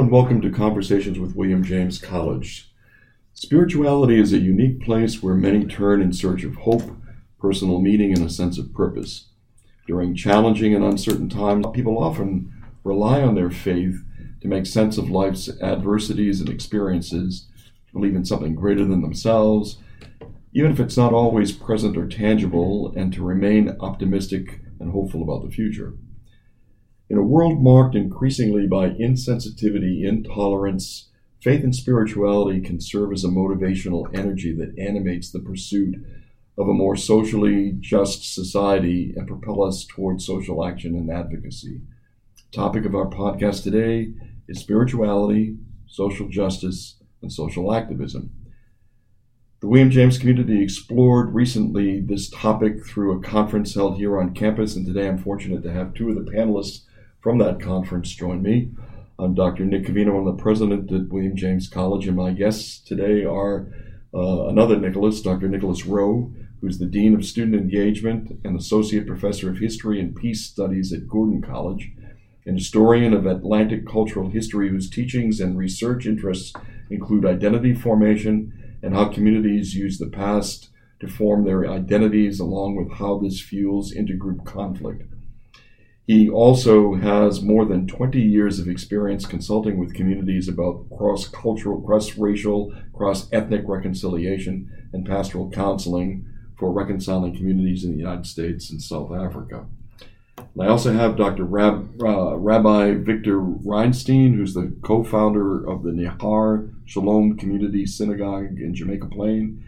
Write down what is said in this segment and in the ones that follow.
And welcome to Conversations with William James College. Spirituality is a unique place where many turn in search of hope, personal meaning, and a sense of purpose. During challenging and uncertain times, people often rely on their faith to make sense of life's adversities and experiences, believe in something greater than themselves, even if it's not always present or tangible, and to remain optimistic and hopeful about the future. In a world marked increasingly by insensitivity, intolerance, faith and spirituality can serve as a motivational energy that animates the pursuit of a more socially just society and propel us towards social action and advocacy. Topic of our podcast today is spirituality, social justice, and social activism. The William James community explored recently this topic through a conference held here on campus, and today I'm fortunate to have two of the panelists from that conference join me. I'm Dr. Nick Covino, I'm the president at William James College, and my guests today are uh, another Nicholas, Dr. Nicholas Rowe, who's the Dean of Student Engagement and Associate Professor of History and Peace Studies at Gordon College, an historian of Atlantic cultural history whose teachings and research interests include identity formation and how communities use the past to form their identities, along with how this fuels intergroup conflict. He also has more than 20 years of experience consulting with communities about cross cultural, cross racial, cross ethnic reconciliation and pastoral counseling for reconciling communities in the United States and South Africa. And I also have Dr. Rab, uh, Rabbi Victor Reinstein, who's the co founder of the Nehar Shalom Community Synagogue in Jamaica Plain,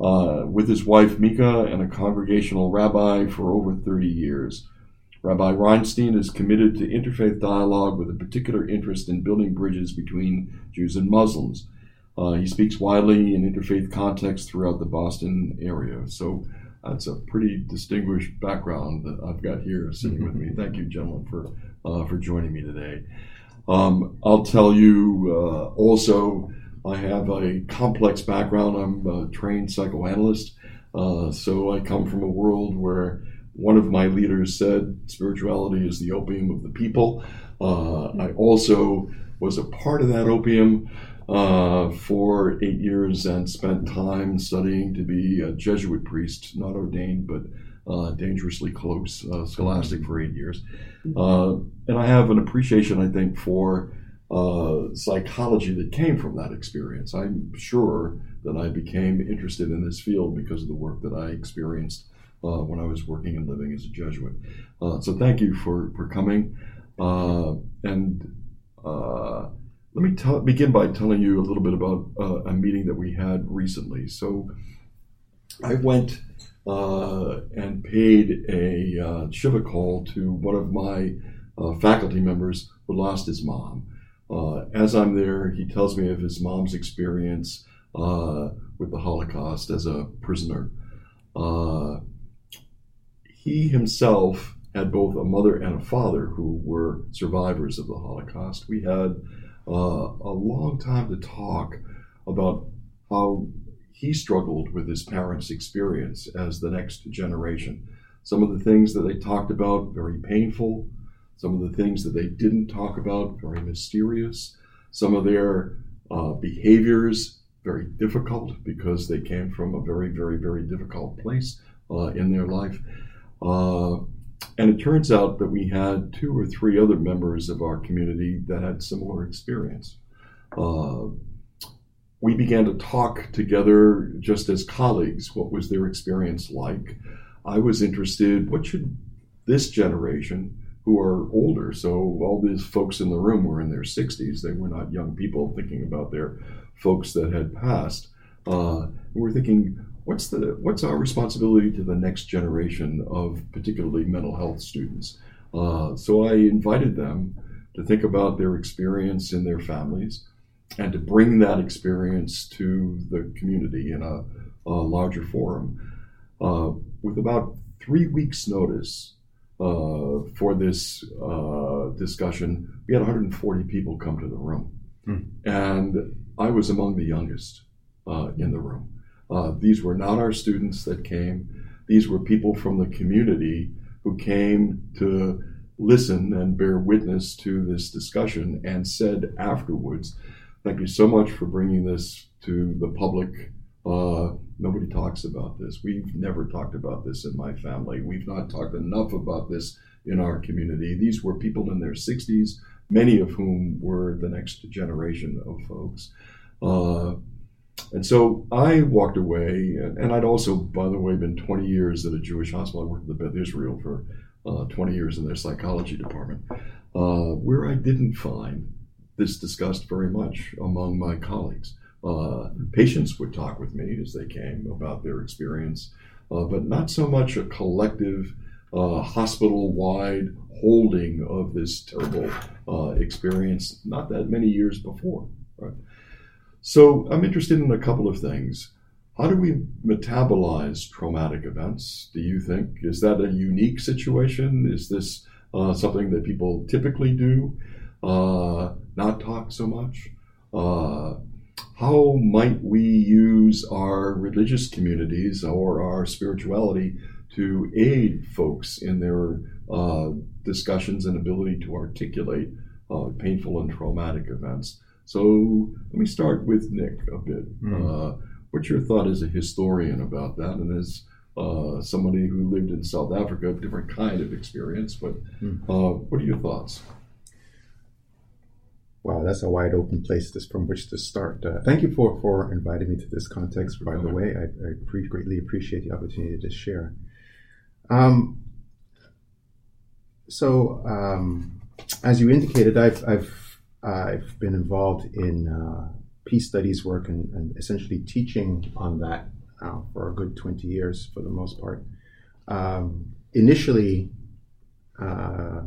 uh, with his wife Mieke and a congregational rabbi for over 30 years. Rabbi Reinstein is committed to interfaith dialogue with a particular interest in building bridges between Jews and Muslims. Uh, he speaks widely in interfaith contexts throughout the Boston area. So that's a pretty distinguished background that I've got here sitting with me. Thank you, gentlemen, for uh, for joining me today. Um, I'll tell you uh, also, I have a complex background. I'm a trained psychoanalyst, uh, so I come from a world where one of my leaders said spirituality is the opium of the people. Uh, I also was a part of that opium uh, for eight years and spent time studying to be a Jesuit priest, not ordained, but uh, dangerously close, uh, scholastic for eight years. Uh, and I have an appreciation, I think, for uh, psychology that came from that experience. I'm sure that I became interested in this field because of the work that I experienced uh, when I was working and living as a Jesuit. Uh, so thank you for, for coming. Uh, and uh, let me tell, begin by telling you a little bit about uh, a meeting that we had recently. So I went uh, and paid a Shiva call to one of my faculty members who lost his mom. as I'm there, he tells me of his mom's experience with the Holocaust as a prisoner. Uh, he himself had both a mother and a father who were survivors of the Holocaust. We had uh, a long time to talk about how he struggled with his parents' experience as the next generation. Some of the things that they talked about, very painful. Some of the things that they didn't talk about, very mysterious. Some of their uh, behaviors, very difficult because they came from a very, very, very difficult place uh, in their life. Uh, and it turns out that we had two or three other members of our community that had similar experience. Uh, we began to talk together just as colleagues. What was their experience like? I was interested, what should this generation, who are older, so all these folks in the room were in their 60s, they were not young people thinking about their folks that had passed. Uh, we're thinking, what's the what's our responsibility to the next generation of particularly mental health students? Uh, so I invited them to think about their experience in their families and to bring that experience to the community in a, a larger forum. Uh, with about three weeks' notice uh, for this uh, discussion, we had 140 people come to the room, hmm. and I was among the youngest uh, in the room. Uh, these were not our students that came. These were people from the community who came to listen and bear witness to this discussion and said afterwards, Thank you so much for bringing this to the public. Uh, nobody talks about this. We've never talked about this in my family. We've not talked enough about this in our community. These were people in their 60s, many of whom were the next generation of folks. Uh, and so I walked away, and I'd also, by the way, been 20 years at a Jewish hospital. I worked at the Beth Israel for uh, 20 years in their psychology department, uh, where I didn't find this discussed very much among my colleagues. Uh, patients would talk with me as they came about their experience, uh, but not so much a collective, uh, hospital wide holding of this terrible uh, experience not that many years before. Right? So I'm interested in a couple of things. How do we metabolize traumatic events? Do you think is that a unique situation? Is this uh, something that people typically do? Uh, not talk so much. Uh, how might we use our religious communities or our spirituality to aid folks in their uh, discussions and ability to articulate uh, painful and traumatic events? So let me start with Nick a bit. Mm. Uh, what's your thought as a historian about that, and as uh, somebody who lived in South Africa, a different kind of experience? But mm. uh, what are your thoughts? Wow, that's a wide open place to, from which to start. Uh, thank you for, for inviting me to this context, by the way. I, I pre- greatly appreciate the opportunity to share. Um, so, um, as you indicated, I've, I've I've been involved in uh, peace studies work and, and, essentially teaching on that uh, for a good 20 years for the most part. Um, initially, uh,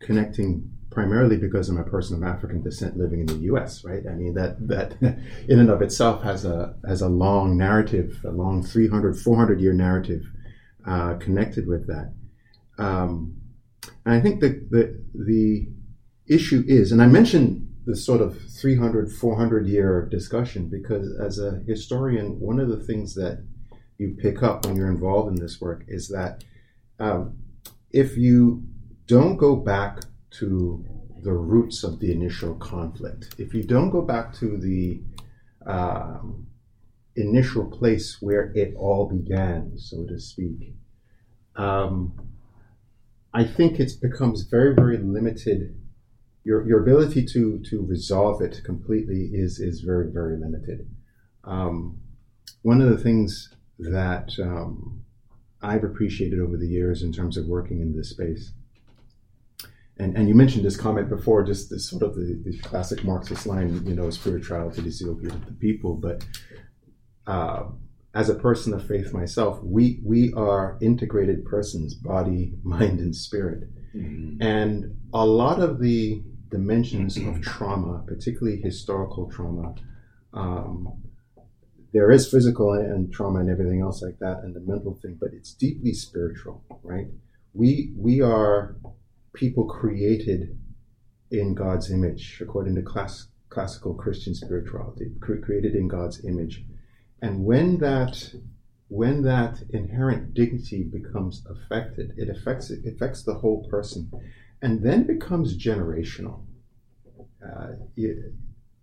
connecting primarily because I'm a person of African descent living in the U.S. Right? I mean that that in and of itself has a has a long narrative, a long 300, 400 year narrative uh, connected with that. Um, and I think the the the issue is, and I mentioned the sort of 300, 400 year discussion because as a historian, one of the things that you pick up when you're involved in this work is that um, if you don't go back to the roots of the initial conflict, if you don't go back to the um, initial place where it all began, so to speak, um, I think it becomes very, very limited your, your ability to to resolve it completely is is very very limited. Um, one of the things that um, I've appreciated over the years in terms of working in this space, and, and you mentioned this comment before, just this sort of the, the classic Marxist line, you know, spirituality is the opiate of the people. But uh, as a person of faith myself, we we are integrated persons, body, mind, and spirit. Mm-hmm. And a lot of the dimensions of trauma, particularly historical trauma. Um, there is physical and trauma and everything else like that, and the mental thing, but it's deeply spiritual, right? We we are people created in God's image, according to class, classical Christian spirituality, created in God's image, and when that when that inherent dignity becomes affected, it affects it affects the whole person and then becomes generational. Uh,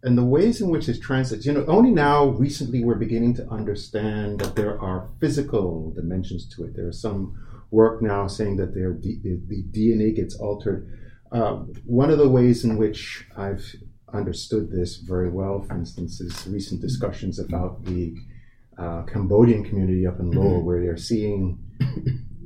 and the ways in which it translates, you know, only now recently we're beginning to understand that there are physical dimensions to it. There's some work now saying that the, the DNA gets altered. Um, one of the ways in which I've understood this very well, for instance, is recent discussions about the uh, Cambodian community up in Lowell, mm-hmm. where they're seeing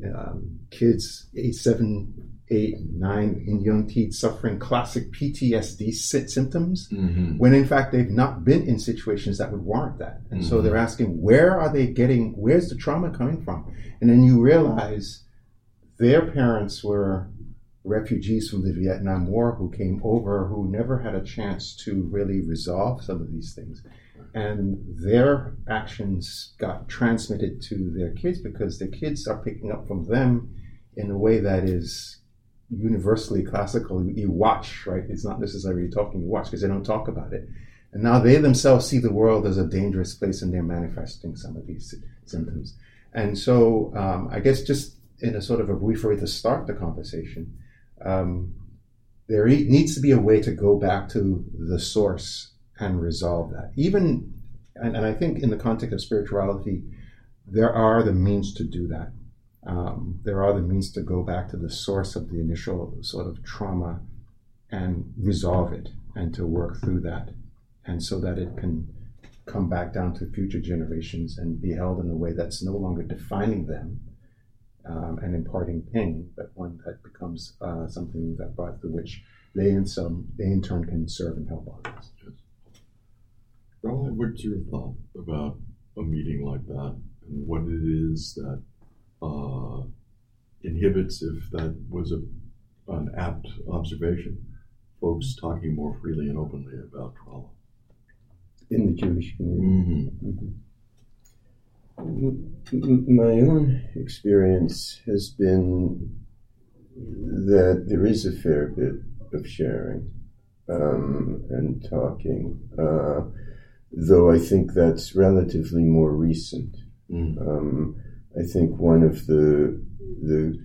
um, kids, eight, seven, eight, nine in young teens suffering classic PTSD symptoms mm-hmm. when in fact they've not been in situations that would warrant that. And mm-hmm. so they're asking, where are they getting, where's the trauma coming from? And then you realize their parents were refugees from the Vietnam War who came over who never had a chance to really resolve some of these things. And their actions got transmitted to their kids because their kids are picking up from them in a way that is universally classical. You watch, right? It's not necessarily talking, you watch because they don't talk about it. And now they themselves see the world as a dangerous place and they're manifesting some of these symptoms. And so um, I guess just in a sort of a brief way to start the conversation, um, there needs to be a way to go back to the source and resolve that. Even, and, and I think in the context of spirituality, there are the means to do that. Um, there are the means to go back to the source of the initial sort of trauma and resolve it and to work through that. And so that it can come back down to future generations and be held in a way that's no longer defining them um, and imparting pain, but one that becomes uh, something that by through which they in some they in turn can serve and help others. Roland, what's your thought about a meeting like that and what it is that uh, inhibits, if that was a, an apt observation, folks talking more freely and openly about trauma? In the Jewish community. Mm-hmm. M- My own experience has been that there is a fair bit of sharing um, and talking, uh, though I think that's relatively more recent. Mm. Um, I think one of the the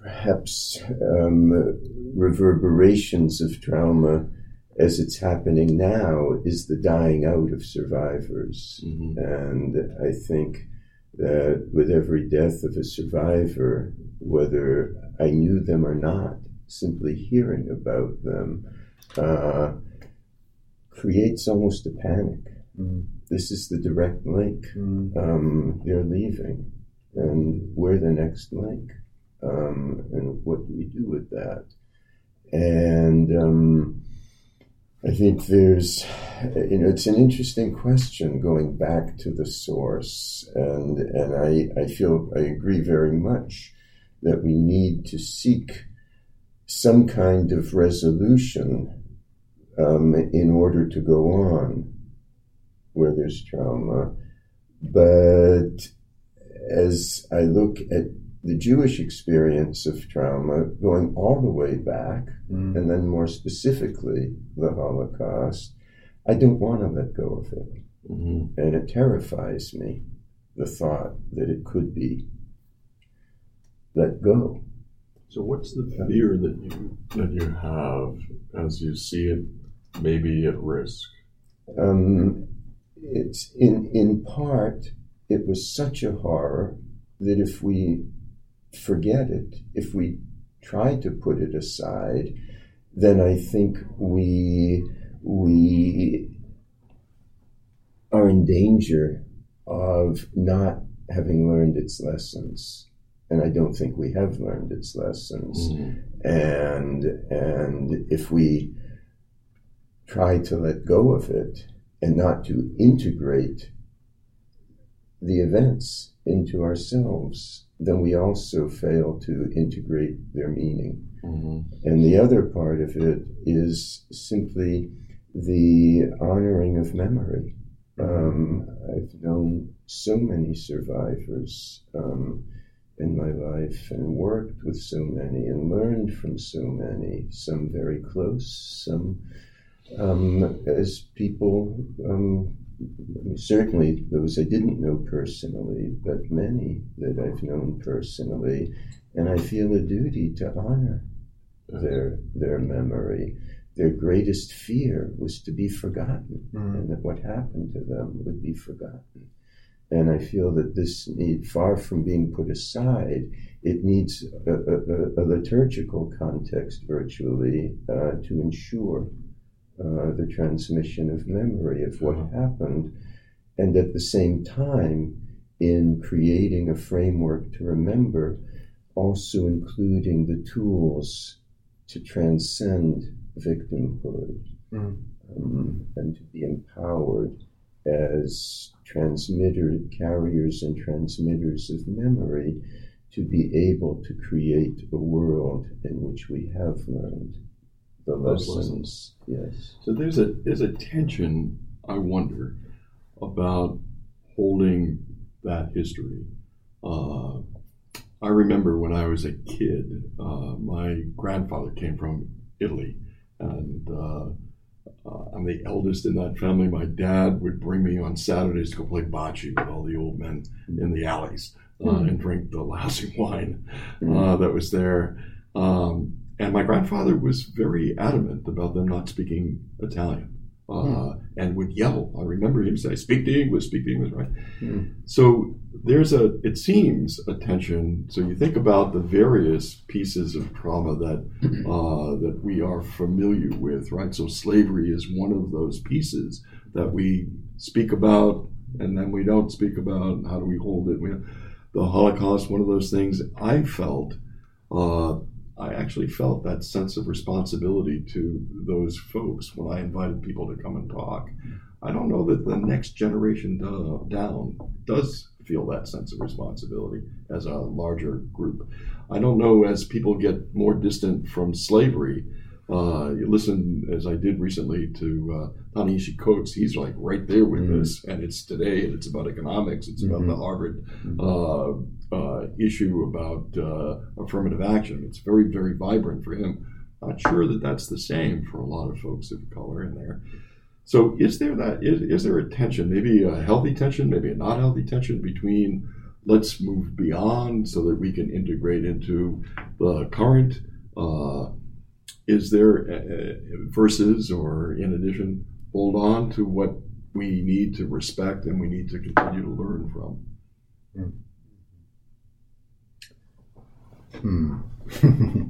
perhaps um, reverberations of trauma as it's happening now is the dying out of survivors. Mhm. And I think that with every death of a survivor, whether I knew them or not, simply hearing about them uh, creates almost a panic. Mm. This is the direct link. Mm. Um, they're leaving, and we're the next link. Um, and what do we do with that? And um, I think there's, you know, it's an interesting question going back to the source, and and I I feel I agree very much that we need to seek some kind of resolution um, in order to go on where there's trauma. But as I look at the Jewish experience of trauma, going all the way back, Mm. and then more specifically the Holocaust, I don't want to let go of it. Mhm. And it terrifies me, the thought that it could be let go. So, what's the fear that you that you have as you see it, maybe at risk? Um, it's in in part it was such a horror that if we forget it, if we try to put it aside, then I think we we are in danger of not having learned its lessons. And I don't think we have learned its lessons. Mhm. And and if we try to let go of it and not to integrate the events into ourselves, then we also fail to integrate their meaning. Mhm. And the other part of it is simply the honoring of memory. Um, I've known so many survivors um, in my life and worked with so many and learned from so many, some very close, some um, as people, um, certainly those I didn't know personally, but many that I've known personally. And I feel a duty to honor their their memory. Their greatest fear was to be forgotten, Mm. and that what happened to them would be forgotten. And I feel that this need, far from being put aside, it needs a, a, a liturgical context virtually uh, to ensure uh, the transmission of memory of what Mhm. happened, and at the same time, in creating a framework to remember, also including the tools to transcend victimhood Mm. um, and to be empowered as transmitter carriers and transmitters of memory to be able to create a world in which we have learned the Those lessons. Yes. So there's a there's a tension, I wonder, about holding that history. Uh, I remember when I was a kid, uh, my grandfather came from Italy, and uh, uh, I'm the eldest in that family. My dad would bring me on Saturdays to go play bocce with all the old men in the alleys uh, Mhm. and drink the lousy wine uh, that was there. Um, and my grandfather was very adamant about them not speaking Italian. Uh, hmm. and would yell. I remember him say, "Speak the English, speak the English." Right. Hmm. So there's a, it seems, a tension. So you think about the various pieces of trauma that uh, that we are familiar with, right? So slavery is one of those pieces that we speak about, and then we don't speak about. How do we hold it? We, the Holocaust, one of those things I felt. Uh, I actually felt that sense of responsibility to those folks when I invited people to come and talk. I don't know that the next generation down does feel that sense of responsibility as a larger group. I don't know as people get more distant from slavery uh, you listen, as I did recently, to uh, Ta-Nehisi Coates. He's like right there with mm-hmm. this, and it's today, and it's about economics. It's about mm-hmm. the Harvard mm-hmm. uh, uh, issue about uh, affirmative action. It's very, very vibrant for him. Not sure that that's the same for a lot of folks of color in there. So, is there that? Is, is there a tension? Maybe a healthy tension, maybe a not healthy tension between let's move beyond so that we can integrate into the current. Uh, is there uh, versus or in addition hold on to what we need to respect and we need to continue to learn from hmm.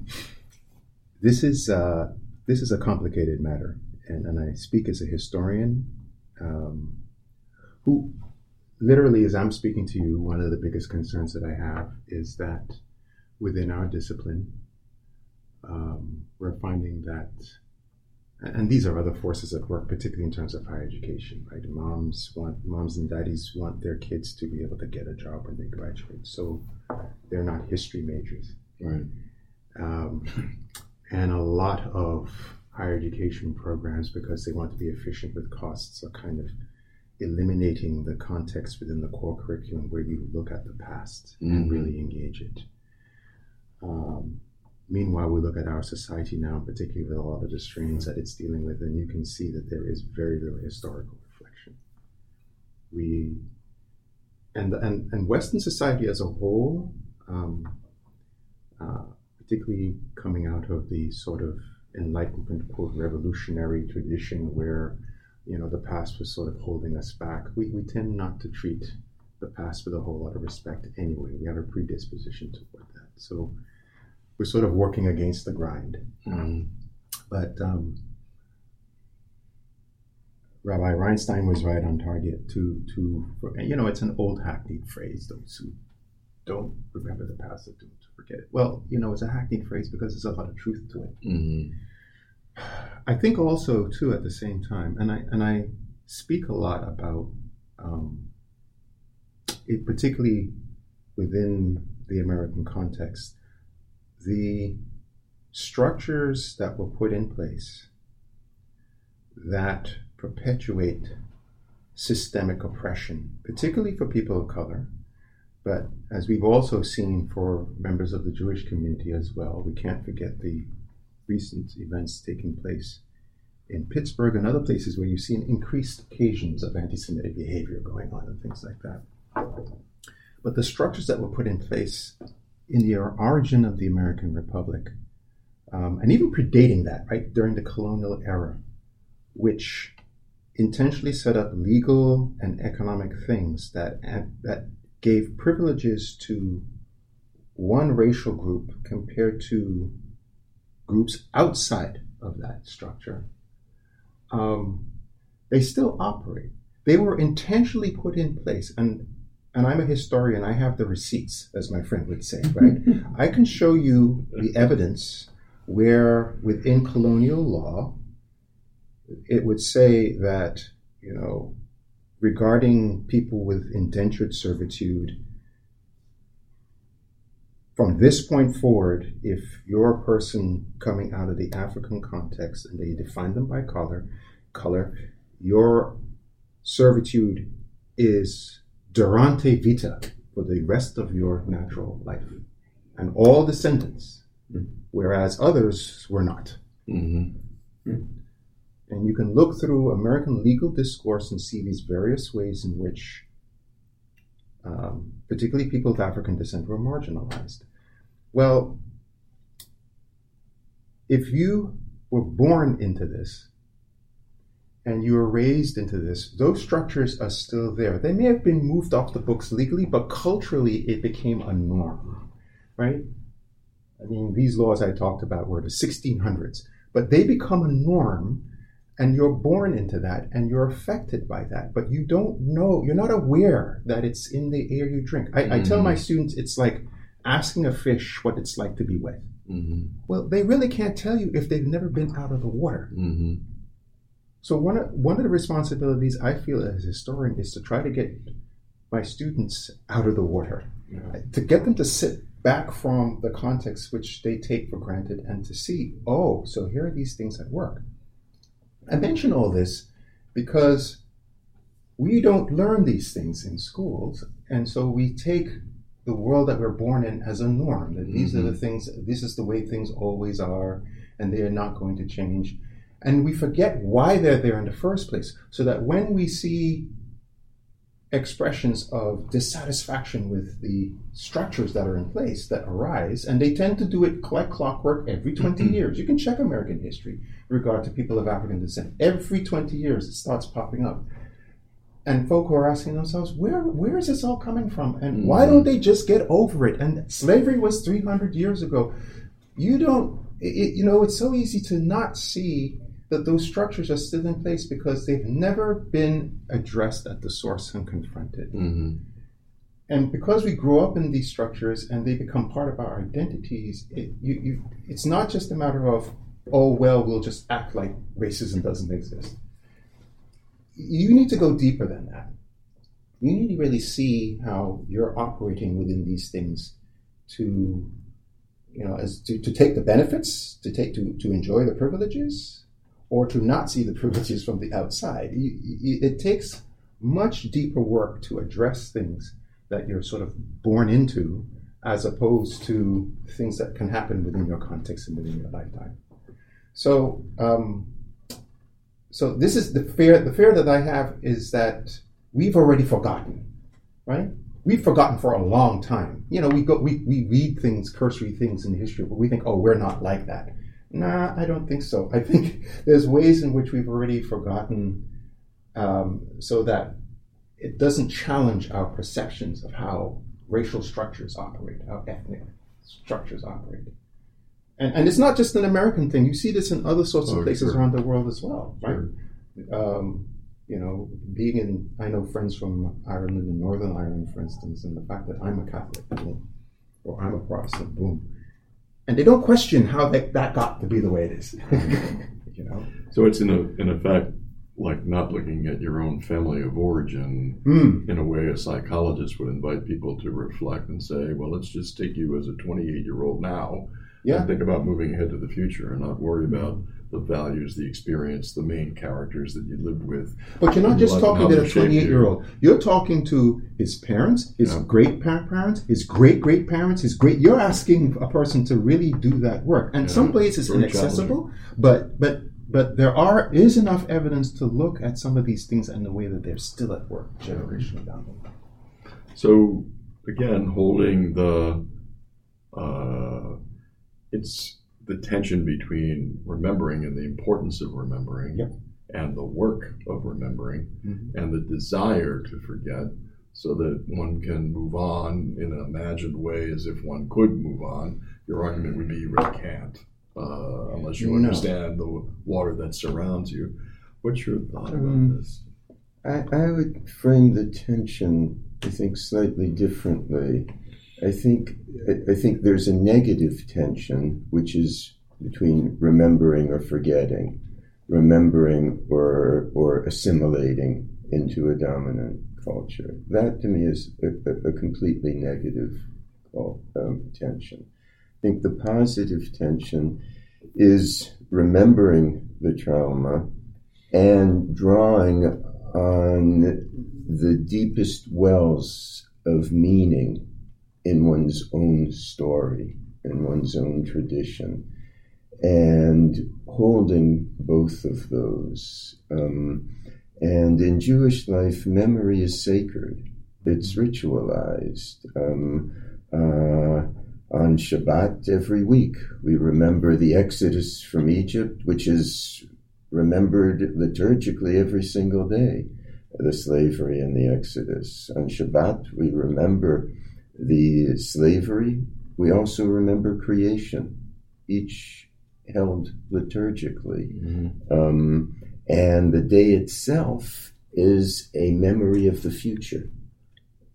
this is uh, this is a complicated matter and, and I speak as a historian um, who literally as I'm speaking to you one of the biggest concerns that I have is that within our discipline um, we're finding that, and these are other forces at work, particularly in terms of higher education, right? Moms want, moms and daddies want their kids to be able to get a job when they graduate, so they're not history majors, right? Um, and a lot of higher education programs, because they want to be efficient with costs, are kind of eliminating the context within the core curriculum where you look at the past mm-hmm. and really engage it. Um, Meanwhile, we look at our society now, particularly with a lot of the strains that it's dealing with, and you can see that there is very little historical reflection. We and and and Western society as a whole, um, uh, particularly coming out of the sort of Enlightenment, quote, revolutionary tradition where you know the past was sort of holding us back. We we tend not to treat the past with a whole lot of respect anyway. We have a predisposition toward that. So we're sort of working against the grind. Um, but um, Rabbi Reinstein was right on target to to you know it's an old hackneyed phrase. Those who don't remember the past don't forget it. Well, you know it's a hackneyed phrase because there's a lot of truth to it. Mm-hmm. I think also too at the same time, and I and I speak a lot about um, it, particularly within the American context the structures that were put in place that perpetuate systemic oppression, particularly for people of color, but as we've also seen for members of the Jewish community as well, we can't forget the recent events taking place in Pittsburgh and other places where you've seen increased occasions of anti Semitic behavior going on and things like that. But the structures that were put in place in the origin of the American Republic, um, and even predating that, right, during the colonial era, which intentionally set up legal and economic things that, that gave privileges to one racial group compared to groups outside of that structure, um, they still operate. They were intentionally put in place, and and I'm a historian, I have the receipts, as my friend would say, right? I can show you the evidence where within colonial law, it would say that, you know, regarding people with indentured servitude, from this point forward, if you're a person coming out of the African context and they define them by color, color, your servitude is durante vita for the rest of your natural life, and all descendants, whereas others were not. Mm-hmm. And you can look through American legal discourse and see these various ways in which, um, particularly people of African descent, were marginalized. Well, if you were born into this and you were raised into this, those structures are still there. They may have been moved off the books legally, but culturally it became a norm, right? I mean, these laws I talked about were the 1600s, but they become a norm and you're born into that and you're affected by that, but you don't know, you're not aware that it's in the air you drink. I, mm-hmm. I tell my mm-hmm. students it's like asking a fish what it's like to be wet. Mm-hmm. Well, they really can't tell you if they've never been out of the water. Mm-hmm. So one of, one of the responsibilities I feel as a historian is to try to get my students out of the water, yeah. to get them to sit back from the context which they take for granted and to see, oh, so here are these things at work. I mention all this because we don't learn these things in schools, and so we take the world that we're born in as a norm. That these mm-hmm. are the mm-hmm. things. This is the way things always are, and they are not going to change. And we forget why they're there in the first place. So that when we see expressions of dissatisfaction with the structures that are in place that arise, and they tend to do it like clockwork every 20 mm-hmm. years. You can check American history regard to people of African descent. Every 20 years, it starts popping up. And folk are asking themselves, where, where is this all coming from? And mm-hmm. why don't they just get over it? And slavery was 300 years ago. You don't, it, you know, it's so easy to not see that those structures are still in place because they've never been addressed at the source and confronted. Mm-hmm. And because we grow up in these structures and they become part of our identities, it, you, you, it's not just a matter of, oh, well, we'll just act like racism doesn't exist. You need to go deeper than that. You need to really see how you're operating within these things to, you know, as to, to take the benefits, to take to, to enjoy the privileges, or to not see the privileges from the outside. It takes much deeper work to address things that you're sort of born into as opposed to things that can happen within your context and within your lifetime. So, um, so this is the fear. The fear that I have is that we've already forgotten, right? We've forgotten for a long time. You know, we go, we, we read things, cursory things in history, but we think, oh, we're not like that. Nah, I don't think so. I think there's ways in which we've already forgotten um, so that it doesn't challenge our perceptions of how racial structures operate, how ethnic structures operate. And, and it's not just an American thing. You see this in other sorts oh, of places sure. around the world as well, right? Sure. Um, you know, being in, I know friends from Ireland and Northern Ireland, for instance, and the fact that I'm a Catholic, boom, or I'm a Protestant, boom and they don't question how that, that got to be the way it is. you know. So it's in a, in effect like not looking at your own family of origin mm. in a way a psychologist would invite people to reflect and say, well, let's just take you as a 28 year old now yeah. and think about moving ahead to the future and not worry about the values, the experience, the main characters that you lived with. But you're not just talking to a 28 year old. You're talking to his parents, his yeah. great parents, his great great parents, his great. You're asking a person to really do that work, and yeah. some places inaccessible. But but but there are is enough evidence to look at some of these things and the way that they're still at work generationally down the line. So again, holding the uh, it's the tension between remembering and the importance of remembering yep. and the work of remembering mm-hmm. and the desire to forget so that one can move on in an imagined way as if one could move on. Your argument would be you really can't uh, unless you no. understand the water that surrounds you. What's your thought um, about this? I, I would frame the tension, I think, slightly differently. I think I think there's a negative tension, which is between remembering or forgetting, remembering or or assimilating into a dominant culture. That to me is a, a, completely negative um, tension. I think the positive tension is remembering the trauma and drawing on the deepest wells of meaning in one's own story, in one's own tradition, and holding both of those. Um, and in Jewish life, memory is sacred, it's ritualized. Um, uh, on Shabbat every week. We remember the Exodus from Egypt, which is remembered liturgically every single day, the slavery and the Exodus. On Shabbat, we remember the slavery. We also remember creation, each held liturgically. Mm-hmm. Um, and the day itself is a memory of the future.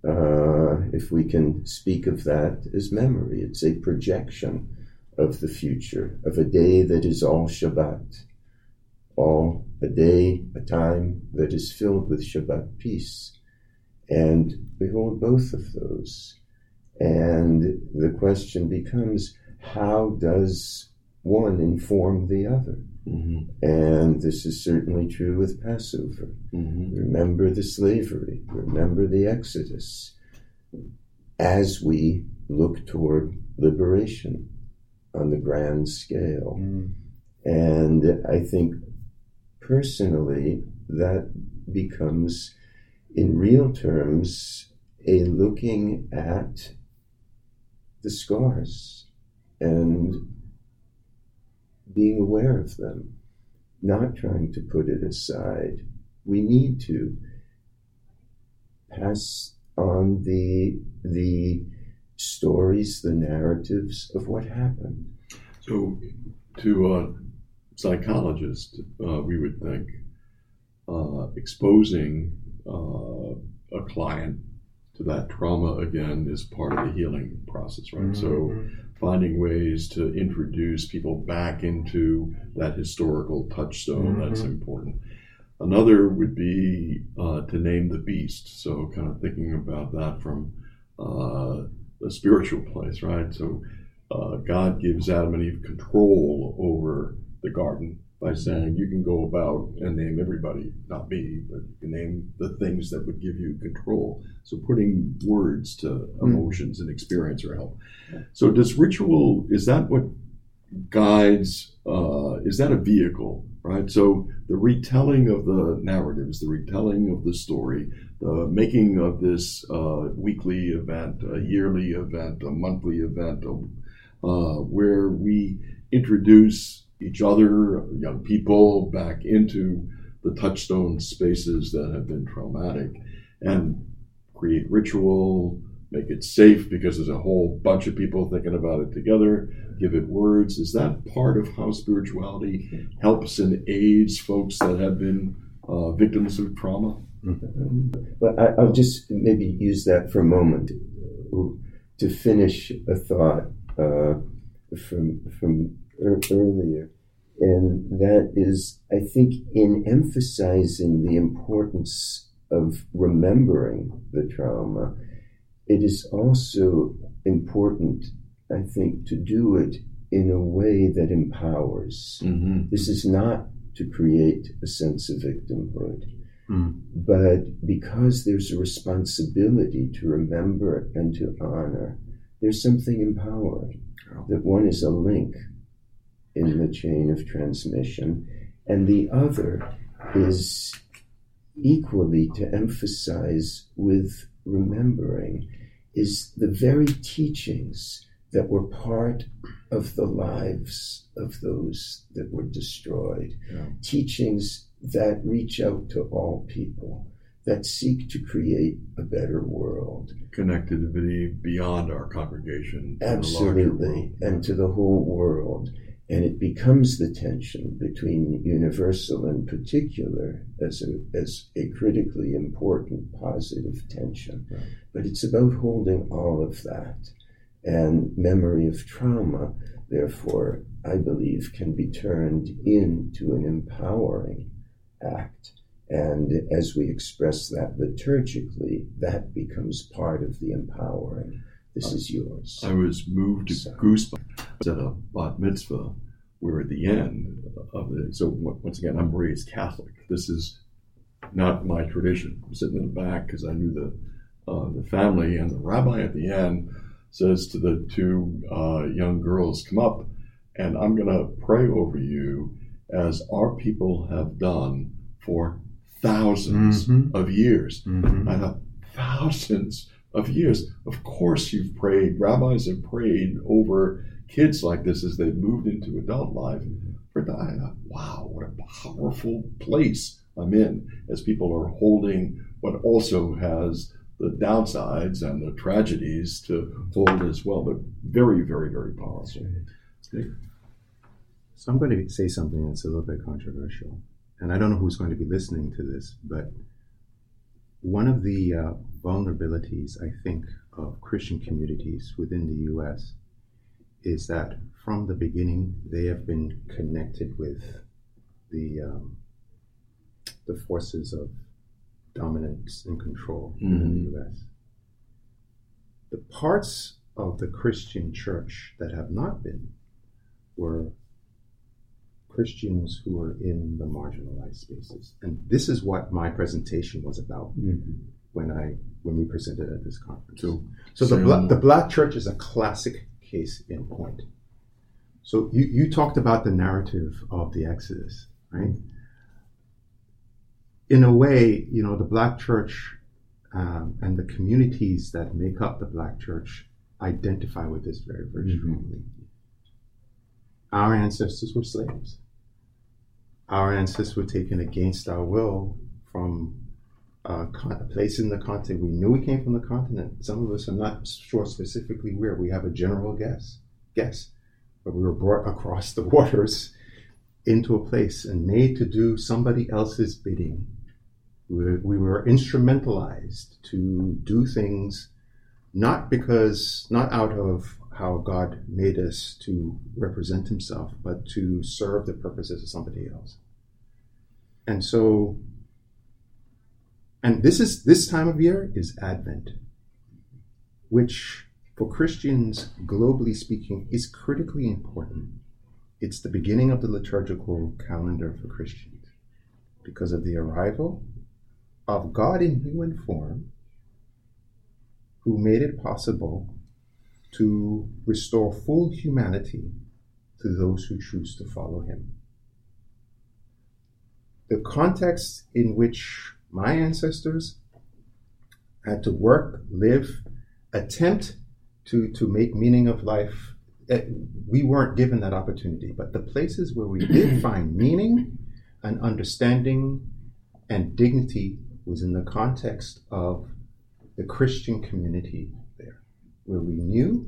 Uh, if we can speak of that as memory, it's a projection of the future, of a day that is all Shabbat, all a day, a time that is filled with Shabbat peace. And we hold both of those. And the question becomes how does one inform the other? Mm-hmm. And this is certainly true with Passover. Mm-hmm. Remember the slavery, remember the Exodus as we look toward liberation on the grand scale. Mm. And I think personally that becomes, in real terms, a looking at the scars and being aware of them, not trying to put it aside. We need to pass on the the stories, the narratives of what happened. So, to a psychologist, uh, we would think uh, exposing uh, a client that trauma again is part of the healing process, right? So, Mhm. finding ways to introduce people back into that historical touchstone that's Mhm. important. Another would be uh, to name the beast. So, kind of thinking about that from uh, a spiritual place, right? So, uh, God gives Adam and Eve control over the garden by saying, You can go about and name everybody, not me, but you can name the things that would give you control. So, putting words to emotions and experience or help. So, does ritual, is that what guides, uh, is that a vehicle, right? So, the retelling of the narratives, the retelling of the story, the making of this uh, weekly event, a yearly event, a monthly event, uh, where we introduce each other, young people, back into the touchstone spaces that have been traumatic and create ritual, make it safe because there's a whole bunch of people thinking about it together, give it words. Is that part of how spirituality helps and aids folks that have been uh, victims of trauma? But I, I'll just maybe use that for a moment to finish a thought uh, from from earlier, and that is, I think, in emphasizing the importance of remembering the trauma, it is also important, I think, to do it in a way that empowers. Mm-hmm. This is not to create a sense of victimhood. Mm. But because there's a responsibility to remember and to honor, there's something empowering. That one is a link in the chain of transmission, and the other is equally to emphasize with remembering is the very teachings that were part of the lives of those that were destroyed. Yeah. Teachings that reach out to all people, that seek to create a better world. Connectivity beyond our congregation. to the larger Absolutely, and to the whole world. And it becomes the tension between universal and particular as a, as a critically important positive tension. Right. But it's about holding all of that. And memory of trauma, therefore, I believe, can be turned into an empowering act. And as we express that liturgically, that becomes part of the empowering. This is yours. I was moved to So- goosebumps at a bat mitzvah where at the end of it, so once again, I'm raised Catholic. This is not my tradition. I'm sitting in the back because I knew the uh, the family, and the rabbi at the end says to the two uh, young girls, "Come up, and I'm going to pray over you as our people have done for 1000s Mhm. of years." Mhm. I thought thousands of years. Of course, you've prayed. Rabbis have prayed over kids like this as they've moved into adult life. For that, uh, wow, what a powerful place I'm in as people are holding what also has the downsides and the tragedies to hold as well. But very, very, very powerful. So I'm going to say something that's a little bit controversial, and I don't know who's going to be listening to this, but one of the uh, vulnerabilities I think of Christian communities within the U.S. is that from the beginning they have been connected with the um, the forces of dominance and control mm-hmm. in the U.S. The parts of the Christian church that have not been were Christians who are in the marginalized spaces, and this is what my presentation was about mm-hmm. when I when we presented at this conference. So, so the bla- the black church is a classic case in point. So you, you talked about the narrative of the Exodus, right? in a way, you know, the black church um, and the communities that make up the black church identify with this very, very mm-hmm. strongly. Our ancestors were slaves. Our ancestors were taken against our will from uh, a place in the continent. We knew we came from the continent. Some of us are not sure specifically where. We have a general guess, guess, but we were brought across the waters into a place and made to do somebody else's bidding we were instrumentalized to do things not because, not out of how God made us to represent Himself, but to serve the purposes of somebody else. And so, and this is this time of year is Advent, which for Christians, globally speaking, is critically important. It's the beginning of the liturgical calendar for Christians because of the arrival of God in human form who made it possible to restore full humanity to those who choose to follow him. The context in which my ancestors had to work, live, attempt to, to make meaning of life, eh, we weren't given that opportunity. But the places where we did find meaning and understanding and dignity was in the context of the Christian community there, where we knew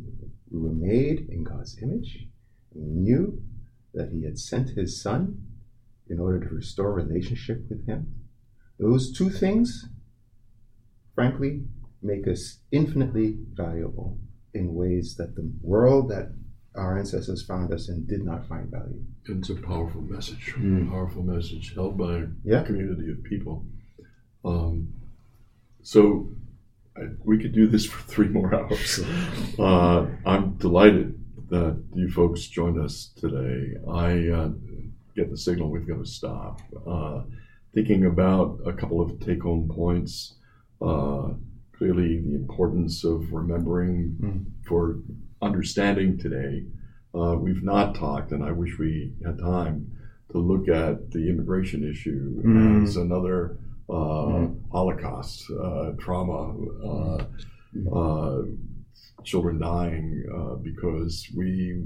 we were made in God's image, we knew that He had sent His Son in order to restore relationship with Him. Those two things, frankly, make us infinitely valuable in ways that the world that our ancestors found us in did not find value. It's a powerful message, mm. powerful message held by a yeah. community of people. Um, so I, we could do this for three more hours. Uh, I'm delighted that you folks joined us today. I uh, get the signal we've got to stop. Uh, thinking about a couple of take home points. Uh, clearly, the importance of remembering mm. for understanding today. Uh, we've not talked, and I wish we had time to look at the immigration issue mm. as another mm. Holocaust uh, trauma, uh, mm. Children dying because we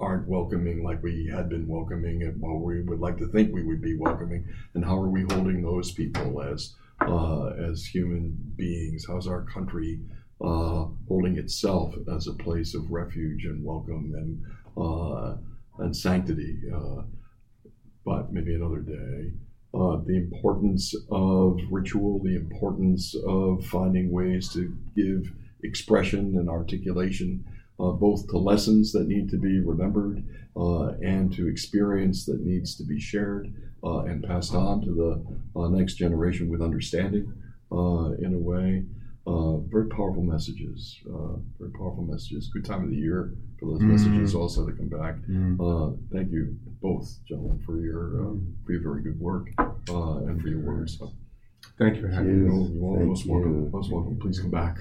aren't welcoming like we had been welcoming and well we would like to think we would be welcoming. And how are we holding those people as uh, as human beings? How's our country uh, holding itself as a place of refuge and welcome and uh, and sanctity? But maybe another day. Uh, the importance of ritual, the importance of finding ways to give expression and articulation, uh, both to lessons that need to be remembered uh, and to experience that needs to be shared uh, and passed on to the uh, next generation with understanding uh, in a way. very powerful messages, very powerful messages. Good time of the year for those mm. messages also to come back. Mm. thank you both, gentlemen, for your for your very good work uh, and for your words. So, Thank you for having me. You're most welcome. Most welcome. Please come back.